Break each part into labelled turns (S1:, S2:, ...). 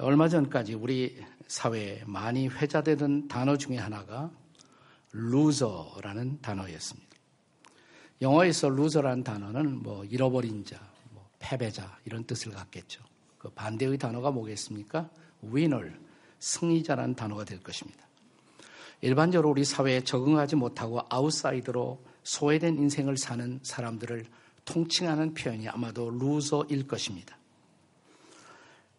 S1: 얼마 전까지 우리 사회에 많이 회자되던 단어 중에 하나가 loser라는 단어였습니다. 영어에서 loser라는 단어는 뭐 잃어버린 자, 뭐 패배자 이런 뜻을 갖겠죠. 그 반대의 단어가 뭐겠습니까? winner, 승리자라는 단어가 될 것입니다. 일반적으로 우리 사회에 적응하지 못하고 아웃사이더로 소외된 인생을 사는 사람들을 통칭하는 표현이 아마도 loser일 것입니다.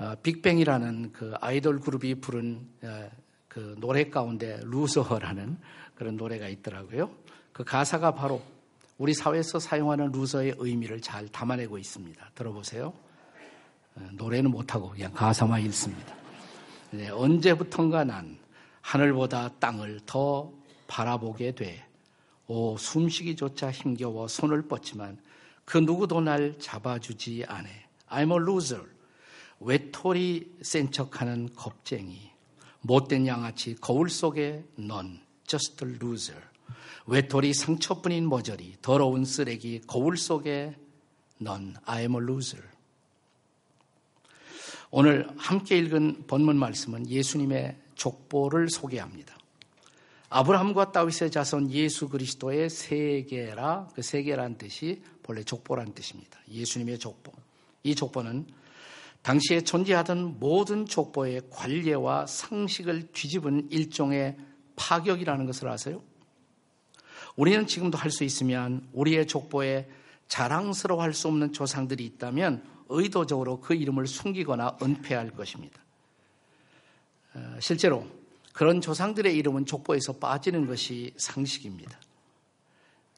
S1: 어, 빅뱅이라는 그 아이돌 그룹이 부른 어, 그 노래 가운데 loser라는 그런 노래가 있더라고요. 그 가사가 바로 우리 사회에서 사용하는 loser의 의미를 잘 담아내고 있습니다. 들어보세요. 어, 노래는 못하고 그냥 가사만 읽습니다. 네, 언제부턴가 난 하늘보다 땅을 더 바라보게 돼. 오, 숨쉬기조차 힘겨워 손을 뻗지만 그 누구도 날 잡아주지 않아. I'm a loser. 외톨이 센 척하는 겁쟁이. 못된 양아치 거울 속에 넌 just a loser. 외톨이 상처뿐인 머저리, 더러운 쓰레기 거울 속에 넌 I'm a loser. 오늘 함께 읽은 본문 말씀은 예수님의 족보를 소개합니다. 아브라함과 다윗의 자손 예수 그리스도의 세계라 그 세계란 뜻이 본래 족보란 뜻입니다. 예수님의 족보. 이 족보는 당시에 존재하던 모든 족보의 관례와 상식을 뒤집은 일종의 파격이라는 것을 아세요? 우리는 지금도 할 수 있으면 우리의 족보에 자랑스러워 할 수 없는 조상들이 있다면 의도적으로 그 이름을 숨기거나 은폐할 것입니다. 어, 실제로 그런 조상들의 이름은 족보에서 빠지는 것이 상식입니다.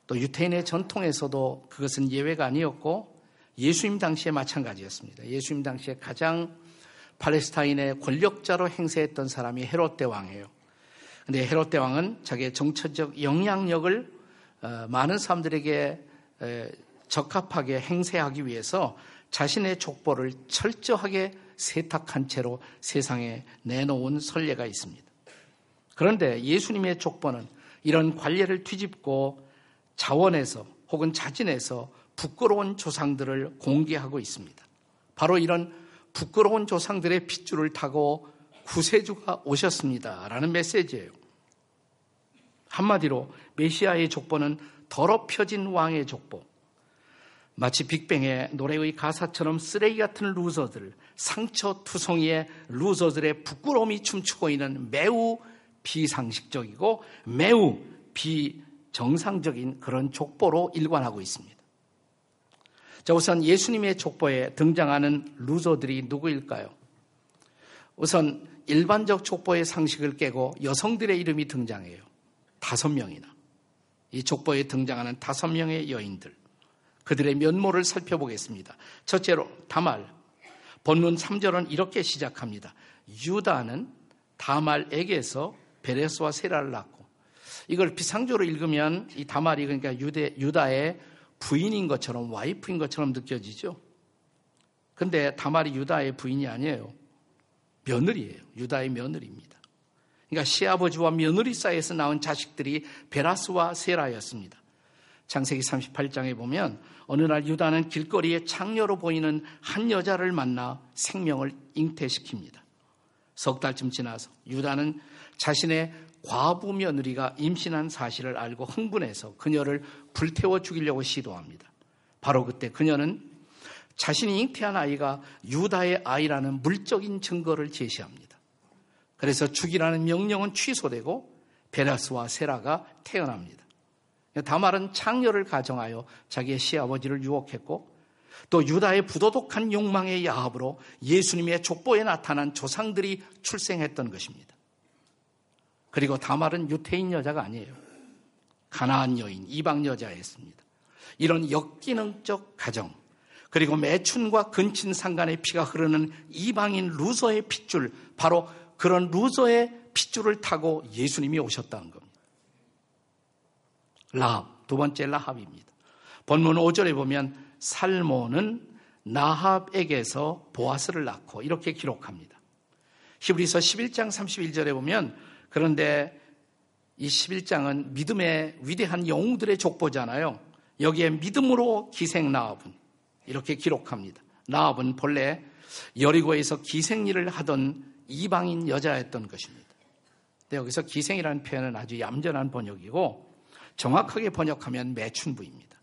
S1: 또 유태인의 전통에서도 그것은 예외가 아니었고 예수님 당시에 마찬가지였습니다. 예수님 당시에 가장 팔레스타인의 권력자로 행세했던 사람이 헤롯 대왕이에요. 근데 헤롯 대왕은 자기의 정치적 영향력을 어, 많은 사람들에게 적합하게 행세하기 위해서 자신의 족보를 철저하게 세탁한 채로 세상에 내놓은 선례가 있습니다. 그런데 예수님의 족보는 이런 관례를 뒤집고 자원해서 혹은 자진해서 부끄러운 조상들을 공개하고 있습니다. 바로 이런 부끄러운 조상들의 핏줄을 타고 구세주가 오셨습니다. 라는 메시지예요. 한마디로 메시아의 족보는 더럽혀진 왕의 족보. 마치 빅뱅의 노래의 가사처럼 쓰레기 같은 루저들, 상처투성이의 루저들의 부끄러움이 춤추고 있는 매우 비상식적이고 매우 비정상적인 그런 족보로 일관하고 있습니다. 자, 우선 예수님의 족보에 등장하는 루저들이 누구일까요? 우선 일반적 족보의 상식을 깨고 여성들의 이름이 등장해요. 다섯 명이나. 이 족보에 등장하는 다섯 명의 여인들. 그들의 면모를 살펴보겠습니다. 첫째로 다말. 본문 3절은 이렇게 시작합니다. 유다는 다말에게서 베레스와 세라를 낳고 이걸 비상조로 읽으면 이 다말이 그러니까 유대, 유다의 부인인 것처럼 와이프인 것처럼 느껴지죠. 근데 다말이 유다의 부인이 아니에요. 며느리예요. 유다의 며느리입니다. 그러니까 시아버지와 며느리 사이에서 나온 자식들이 베라스와 세라였습니다. 창세기 38장에 보면 어느 날 유다는 길거리에 창녀로 보이는 한 여자를 만나 생명을 잉태시킵니다. 석 달쯤 지나서 유다는 자신의 과부 며느리가 임신한 사실을 알고 흥분해서 그녀를 불태워 죽이려고 시도합니다. 바로 그때 그녀는 자신이 잉태한 아이가 유다의 아이라는 물적인 증거를 제시합니다. 그래서 죽이라는 명령은 취소되고 베라스와 세라가 태어납니다. 다말은 창녀를 가정하여 자기의 시아버지를 유혹했고 또 유다의 부도덕한 욕망의 야합으로 예수님의 족보에 나타난 조상들이 출생했던 것입니다. 그리고 다말은 유태인 여자가 아니에요. 가나안 여인, 이방 여자였습니다. 이런 역기능적 가정, 그리고 매춘과 근친 상간의 피가 흐르는 이방인 루저의 핏줄, 바로 그런 루저의 핏줄을 타고 예수님이 오셨다는 겁니다. 라합, 두 번째 라합입니다. 본문 5절에 보면 살모는 나합에게서 보아스를 낳고 이렇게 기록합니다. 히브리서 11장 31절에 보면 그런데 이 11장은 믿음의 위대한 영웅들의 족보잖아요. 여기에 믿음으로 기생 나합은 이렇게 기록합니다. 나합은 본래 여리고에서 기생일을 하던 이방인 여자였던 것입니다. 근데 여기서 기생이라는 표현은 아주 얌전한 번역이고 정확하게 번역하면 매춘부입니다.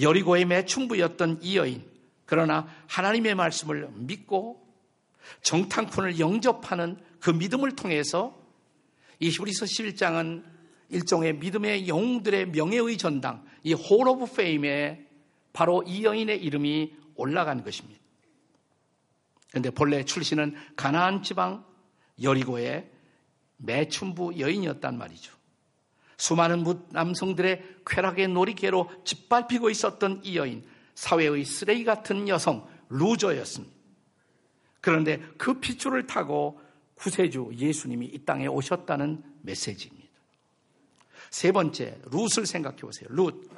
S1: 여리고의 매춘부였던 이 여인, 그러나 하나님의 말씀을 믿고 정탐꾼을 영접하는 그 믿음을 통해서 이 히브리서 11장은 일종의 믿음의 영웅들의 명예의 전당, 이 Hall of Fame에 바로 이 여인의 이름이 올라간 것입니다. 그런데 본래 출신은 가나안 지방 여리고의 매춘부 여인이었단 말이죠. 수많은 남성들의 쾌락의 놀이개로 짓밟히고 있었던 이 여인, 사회의 쓰레기 같은 여성, 루저였습니다. 그런데 그 핏줄을 타고 구세주 예수님이 이 땅에 오셨다는 메시지입니다. 세 번째, 룻을 생각해 보세요. 룻.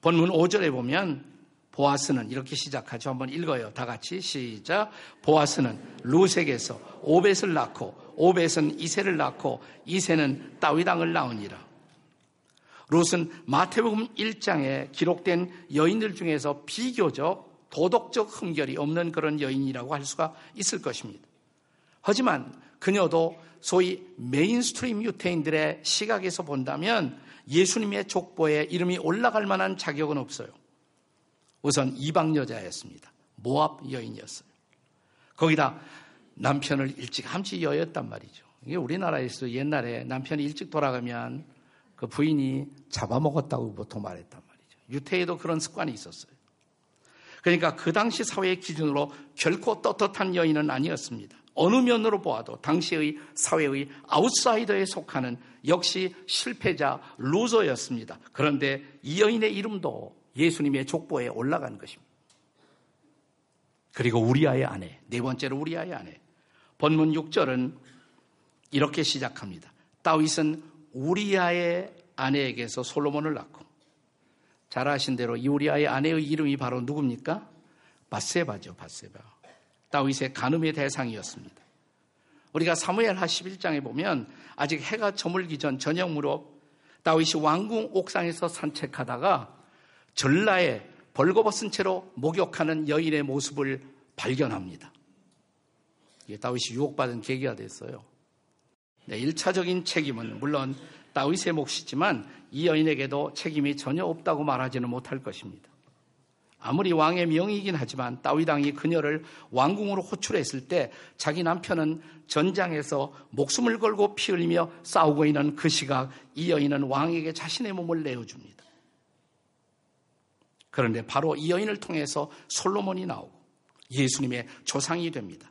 S1: 본문 5절에 보면 보아스는 이렇게 시작하죠. 한번 읽어요. 다 같이 시작. 보아스는 룻에게서 오벳을 낳고 오벳은 이세를 낳고 이세는 다윗왕을 낳으니라. 룻은 마태복음 1장에 기록된 여인들 중에서 비교적 도덕적 흠결이 없는 그런 여인이라고 할 수가 있을 것입니다. 하지만 그녀도 소위 mainstream 유태인들의 시각에서 본다면 예수님의 족보에 이름이 올라갈 만한 자격은 없어요. 우선 이방 여자였습니다. 모압 여인이었어요. 거기다 남편을 일찍 함치 여였단 말이죠. 이게 우리나라에서 옛날에 남편이 일찍 돌아가면 그 부인이 잡아먹었다고 보통 말했단 말이죠. 유태에도 그런 습관이 있었어요. 그러니까 그 당시 사회의 기준으로 결코 떳떳한 여인은 아니었습니다. 어느 면으로 보아도 당시의 사회의 아웃사이더에 속하는 역시 실패자 루저였습니다. 그런데 이 여인의 이름도 예수님의 족보에 올라간 것입니다. 그리고 우리아의 아내, 네 번째로 우리아의 아내. 본문 6절은 이렇게 시작합니다. 다윗은 우리아의 아내에게서 솔로몬을 낳고 잘 아신 대로 이 우리아의 아내의 이름이 바로 누굽니까? 바세바죠, 바세바. 다윗의 간음의 대상이었습니다. 우리가 사무엘하 11장에 보면 아직 해가 저물기 전 저녁 무렵 다윗이 왕궁 옥상에서 산책하다가 전라에 벌거벗은 채로 목욕하는 여인의 모습을 발견합니다. 이게 다윗이 유혹받은 계기가 됐어요. 네, 1차적인 책임은 물론 다윗의 몫이지만 이 여인에게도 책임이 전혀 없다고 말하지는 못할 것입니다. 아무리 왕의 명이긴 하지만 다윗왕이 그녀를 왕궁으로 호출했을 때 자기 남편은 전장에서 목숨을 걸고 피 흘리며 싸우고 있는 그 시각 이 여인은 왕에게 자신의 몸을 내어줍니다. 그런데 바로 이 여인을 통해서 솔로몬이 나오고 예수님의 조상이 됩니다.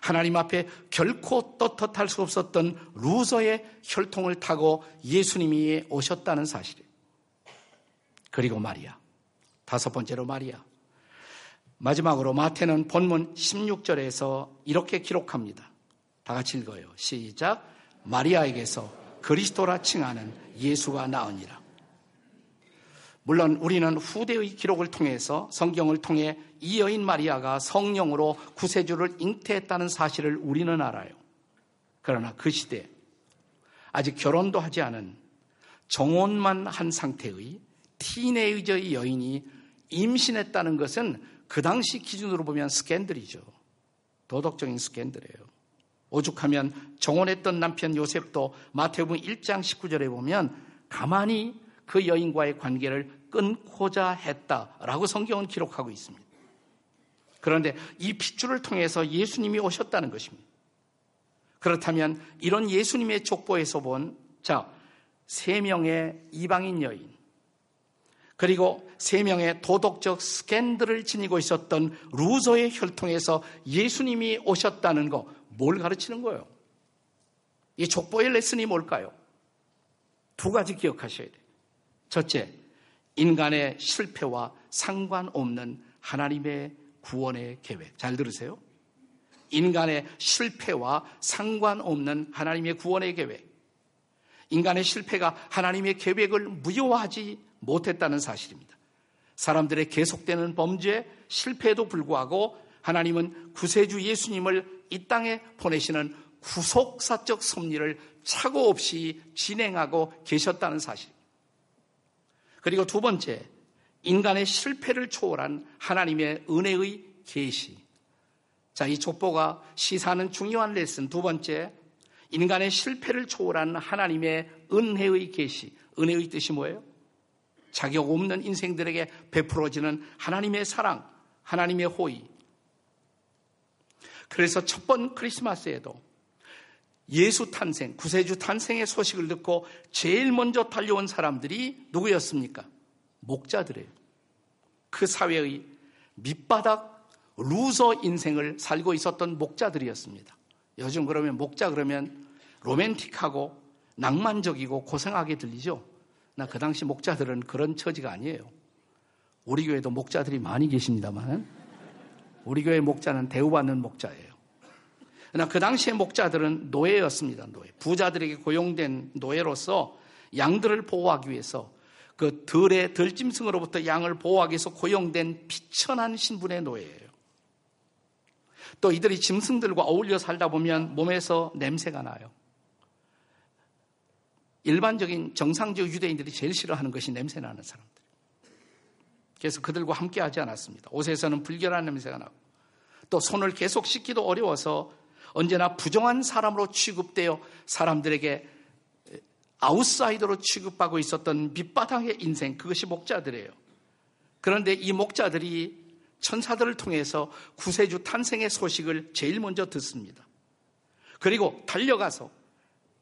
S1: 하나님 앞에 결코 떳떳할 수 없었던 루저의 혈통을 타고 예수님이 오셨다는 사실이에요. 그리고 마리아. 다섯 번째로 마리아. 마지막으로 마태는 본문 16절에서 이렇게 기록합니다. 다 같이 읽어요. 시작. 마리아에게서 그리스도라 칭하는 예수가 나으니라. 물론 우리는 후대의 기록을 통해서 성경을 통해 이 여인 마리아가 성령으로 구세주를 잉태했다는 사실을 우리는 알아요. 그러나 그 시대 아직 결혼도 하지 않은 정혼만 한 상태의 티네이저의 여인이 임신했다는 것은 그 당시 기준으로 보면 스캔들이죠. 도덕적인 스캔들이에요. 오죽하면 정혼했던 남편 요셉도 마태복음 1장 19절에 보면 가만히 그 여인과의 관계를 끊고자 했다라고 성경은 기록하고 있습니다. 그런데 이 핏줄을 통해서 예수님이 오셨다는 것입니다. 그렇다면 이런 예수님의 족보에서 본, 자, 세 명의 이방인 여인, 그리고 세 명의 도덕적 스캔들을 지니고 있었던 루저의 혈통에서 예수님이 오셨다는 거, 뭘 가르치는 거예요? 이 족보의 레슨이 뭘까요? 두 가지 기억하셔야 돼요. 첫째, 인간의 실패와 상관없는 하나님의 구원의 계획. 잘 들으세요. 인간의 실패와 상관없는 하나님의 구원의 계획. 인간의 실패가 하나님의 계획을 무효화하지 못했다는 사실입니다. 사람들의 계속되는 범죄, 실패에도 불구하고 하나님은 구세주 예수님을 이 땅에 보내시는 구속사적 섭리를 차고 없이 진행하고 계셨다는 사실. 그리고 두 번째, 인간의 실패를 초월한 하나님의 은혜의 계시. 자, 이 족보가 시사하는 중요한 레슨 두 번째, 인간의 실패를 초월한 하나님의 은혜의 계시. 은혜의 뜻이 뭐예요? 자격 없는 인생들에게 베풀어지는 하나님의 사랑, 하나님의 호의. 그래서 첫 번 크리스마스에도 예수 탄생, 구세주 탄생의 소식을 듣고 제일 먼저 달려온 사람들이 누구였습니까? 목자들이에요. 그 사회의 밑바닥 루저 인생을 살고 있었던 목자들이었습니다. 요즘 그러면 목자 그러면 로맨틱하고 낭만적이고 고상하게 들리죠? 나 그 당시 목자들은 그런 처지가 아니에요. 우리 교회도 목자들이 많이 계십니다만 우리 교회 목자는 대우받는 목자예요. 그러나 그 당시의 목자들은 노예였습니다. 노예. 부자들에게 고용된 노예로서 양들을 보호하기 위해서 그 들의 들짐승으로부터 양을 보호하기 위해서 고용된 비천한 신분의 노예예요. 또 이들이 짐승들과 어울려 살다 보면 몸에서 냄새가 나요. 일반적인 정상적 유대인들이 제일 싫어하는 것이 냄새 나는 사람들. 그래서 그들과 함께 하지 않았습니다. 옷에서는 불결한 냄새가 나고 또 손을 계속 씻기도 어려워서 언제나 부정한 사람으로 취급되어 사람들에게 아웃사이더로 취급하고 있었던 밑바닥의 인생, 그것이 목자들이에요. 그런데 이 목자들이 천사들을 통해서 구세주 탄생의 소식을 제일 먼저 듣습니다. 그리고 달려가서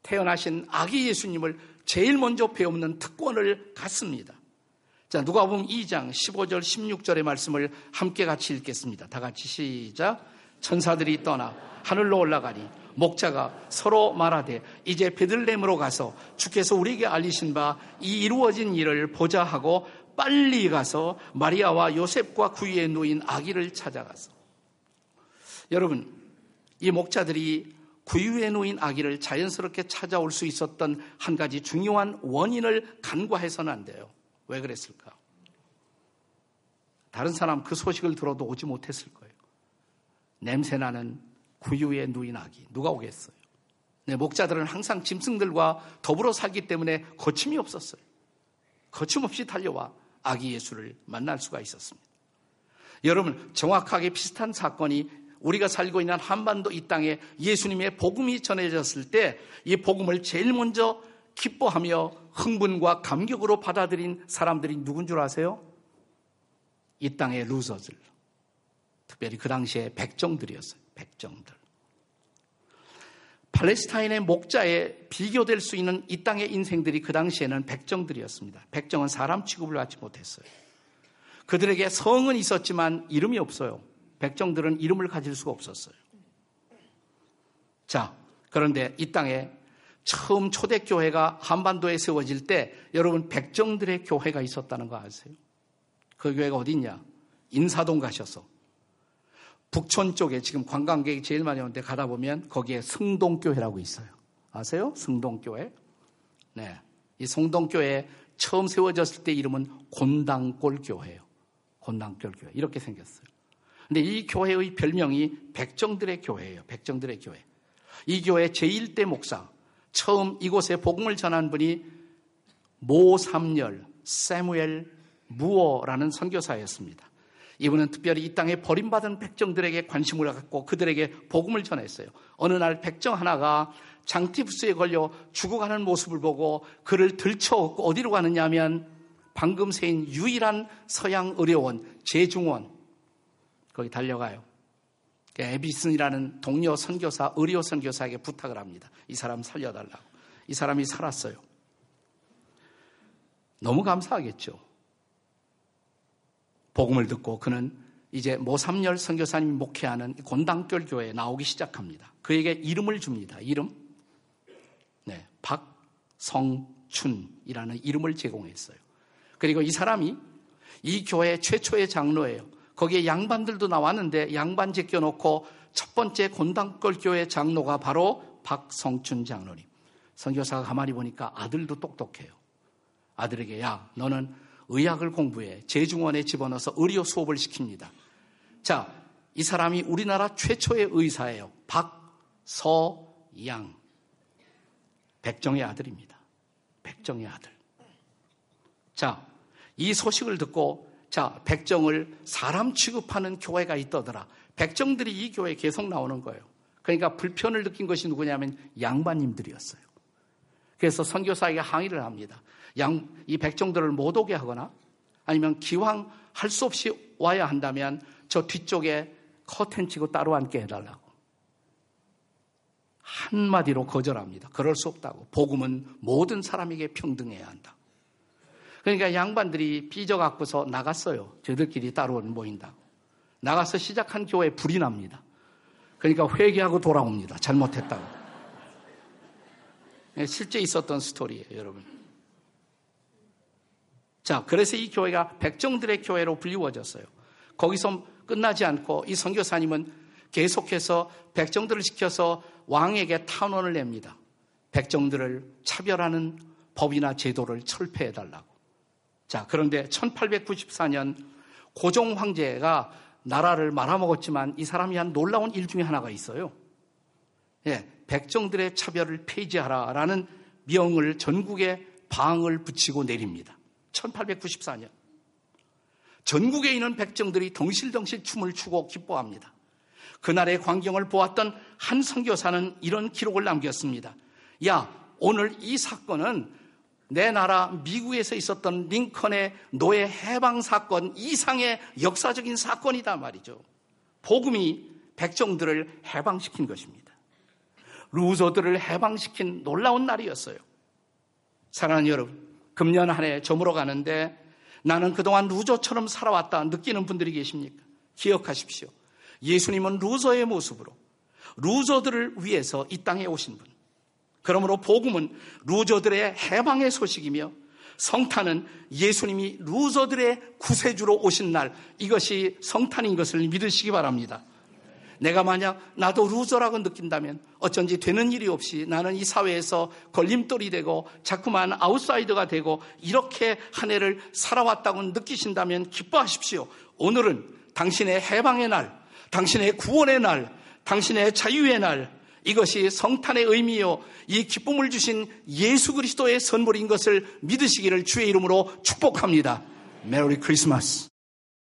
S1: 태어나신 아기 예수님을 제일 먼저 배우는 특권을 갖습니다. 자, 누가 보면 2장 15절 16절의 말씀을 함께 같이 읽겠습니다. 다 같이 시작. 천사들이 떠나 하늘로 올라가니 목자가 서로 말하되 이제 베들렘으로 가서 주께서 우리에게 알리신 바 이 이루어진 일을 보자 하고 빨리 가서 마리아와 요셉과 구유에 누인 아기를 찾아가서 여러분 이 목자들이 구유에 누인 아기를 자연스럽게 찾아올 수 있었던 한 가지 중요한 원인을 간과해서는 안 돼요. 왜 그랬을까? 다른 사람 그 소식을 들어도 오지 못했을 거예요. 냄새나는 구유에 누인 아기. 누가 오겠어요? 네, 목자들은 항상 짐승들과 더불어 살기 때문에 거침이 없었어요. 거침없이 달려와 아기 예수를 만날 수가 있었습니다. 여러분, 정확하게 비슷한 사건이 우리가 살고 있는 한반도 이 땅에 예수님의 복음이 전해졌을 때 이 복음을 제일 먼저 기뻐하며 흥분과 감격으로 받아들인 사람들이 누군 줄 아세요? 이 땅의 루저들. 특별히 그 당시에 백정들이었어요. 백정들. 팔레스타인의 목자에 비교될 수 있는 이 땅의 인생들이 그 당시에는 백정들이었습니다. 백정은 사람 취급을 받지 못했어요. 그들에게 성은 있었지만 이름이 없어요. 백정들은 이름을 가질 수가 없었어요. 자, 그런데 이 땅에 처음 초대교회가 한반도에 세워질 때 여러분 백정들의 교회가 있었다는 거 아세요? 그 교회가 어딨냐? 인사동 가셔서 북촌 쪽에 지금 관광객이 제일 많이 오는데 가다 보면 거기에 승동교회라고 있어요. 아세요? 승동교회? 네. 이 성동교회 처음 세워졌을 때 이름은 곤당골 교회예요. 곤당골 교회. 이렇게 생겼어요. 근데 이 교회의 별명이 백정들의 교회예요. 백정들의 교회. 이 교회 제1대 목사, 처음 이곳에 복음을 전한 분이 모삼열 세무엘 무어라는 선교사였습니다. 이분은 특별히 이 땅에 버림받은 백정들에게 관심을 갖고 그들에게 복음을 전했어요. 어느 날 백정 하나가 장티푸스에 걸려 죽어가는 모습을 보고 그를 들쳐업고 어디로 가느냐 하면 방금 세인 유일한 서양 의료원 제중원 거기 달려가요. 에비슨이라는 동료 선교사, 의료 선교사에게 부탁을 합니다. 이 사람 살려달라고. 이 사람이 살았어요. 너무 감사하겠죠. 복음을 듣고 그는 이제 모삼열 선교사님이 목회하는 곤당결 교회에 나오기 시작합니다. 그에게 이름을 줍니다. 이름. 네. 박성춘이라는 이름을 제공했어요. 그리고 이 사람이 이 교회 최초의 장로예요. 거기에 양반들도 나왔는데 양반 제껴놓고 첫 번째 곤당걸 교회 장로가 바로 박성춘 장로님. 선교사가 가만히 보니까 아들도 똑똑해요. 아들에게 야 너는 의학을 공부해 재중원에 집어넣어서 의료 수업을 시킵니다. 자, 이 사람이 우리나라 최초의 의사예요. 박서양. 백정의 아들입니다. 백정의 아들. 자, 이 소식을 듣고 자, 백정을 사람 취급하는 교회가 있더더라. 백정들이 이 교회에 계속 나오는 거예요. 그러니까 불편을 느낀 것이 누구냐면 양반님들이었어요. 그래서 선교사에게 항의를 합니다. 양, 이 백정들을 못 오게 하거나 아니면 기왕 할 수 없이 와야 한다면 저 뒤쪽에 커튼 치고 따로 앉게 해달라고. 한마디로 거절합니다. 그럴 수 없다고. 복음은 모든 사람에게 평등해야 한다. 그러니까 양반들이 삐져갖고서 나갔어요. 저들끼리 따로 모인다고. 나가서 시작한 교회에 불이 납니다. 그러니까 회개하고 돌아옵니다. 잘못했다고. 네, 실제 있었던 스토리예요, 여러분. 자, 그래서 이 교회가 백정들의 교회로 불리워졌어요. 거기서 끝나지 않고 이 선교사님은 계속해서 백정들을 시켜서 왕에게 탄원을 냅니다. 백정들을 차별하는 법이나 제도를 철폐해달라고. 자, 그런데 1894년 고종 황제가 나라를 말아먹었지만 이 사람이 한 놀라운 일 중에 하나가 있어요. 예, 백정들의 차별을 폐지하라라는 명을 전국에 방을 붙이고 내립니다. 1894년. 전국에 있는 백정들이 덩실덩실 춤을 추고 기뻐합니다. 그날의 광경을 보았던 한 선교사는 이런 기록을 남겼습니다. 야, 오늘 이 사건은 내 나라 미국에서 있었던 링컨의 노예 해방 사건 이상의 역사적인 사건이다 말이죠. 복음이 백정들을 해방시킨 것입니다. 루저들을 해방시킨 놀라운 날이었어요. 사랑하는 여러분, 금년 한 해 저물어 가는데 나는 그동안 루저처럼 살아왔다 느끼는 분들이 계십니까? 기억하십시오. 예수님은 루저의 모습으로 루저들을 위해서 이 땅에 오신 분. 그러므로 복음은 루저들의 해방의 소식이며 성탄은 예수님이 루저들의 구세주로 오신 날 이것이 성탄인 것을 믿으시기 바랍니다. 내가 만약 나도 루저라고 느낀다면 어쩐지 되는 일이 없이 나는 이 사회에서 걸림돌이 되고 자꾸만 아웃사이더가 되고 이렇게 한 해를 살아왔다고 느끼신다면 기뻐하십시오. 오늘은 당신의 해방의 날, 당신의 구원의 날, 당신의 자유의 날, 이것이 성탄의 의미요. 이 기쁨을 주신 예수 그리스도의 선물인 것을 믿으시기를 주의 이름으로 축복합니다. 메리 크리스마스.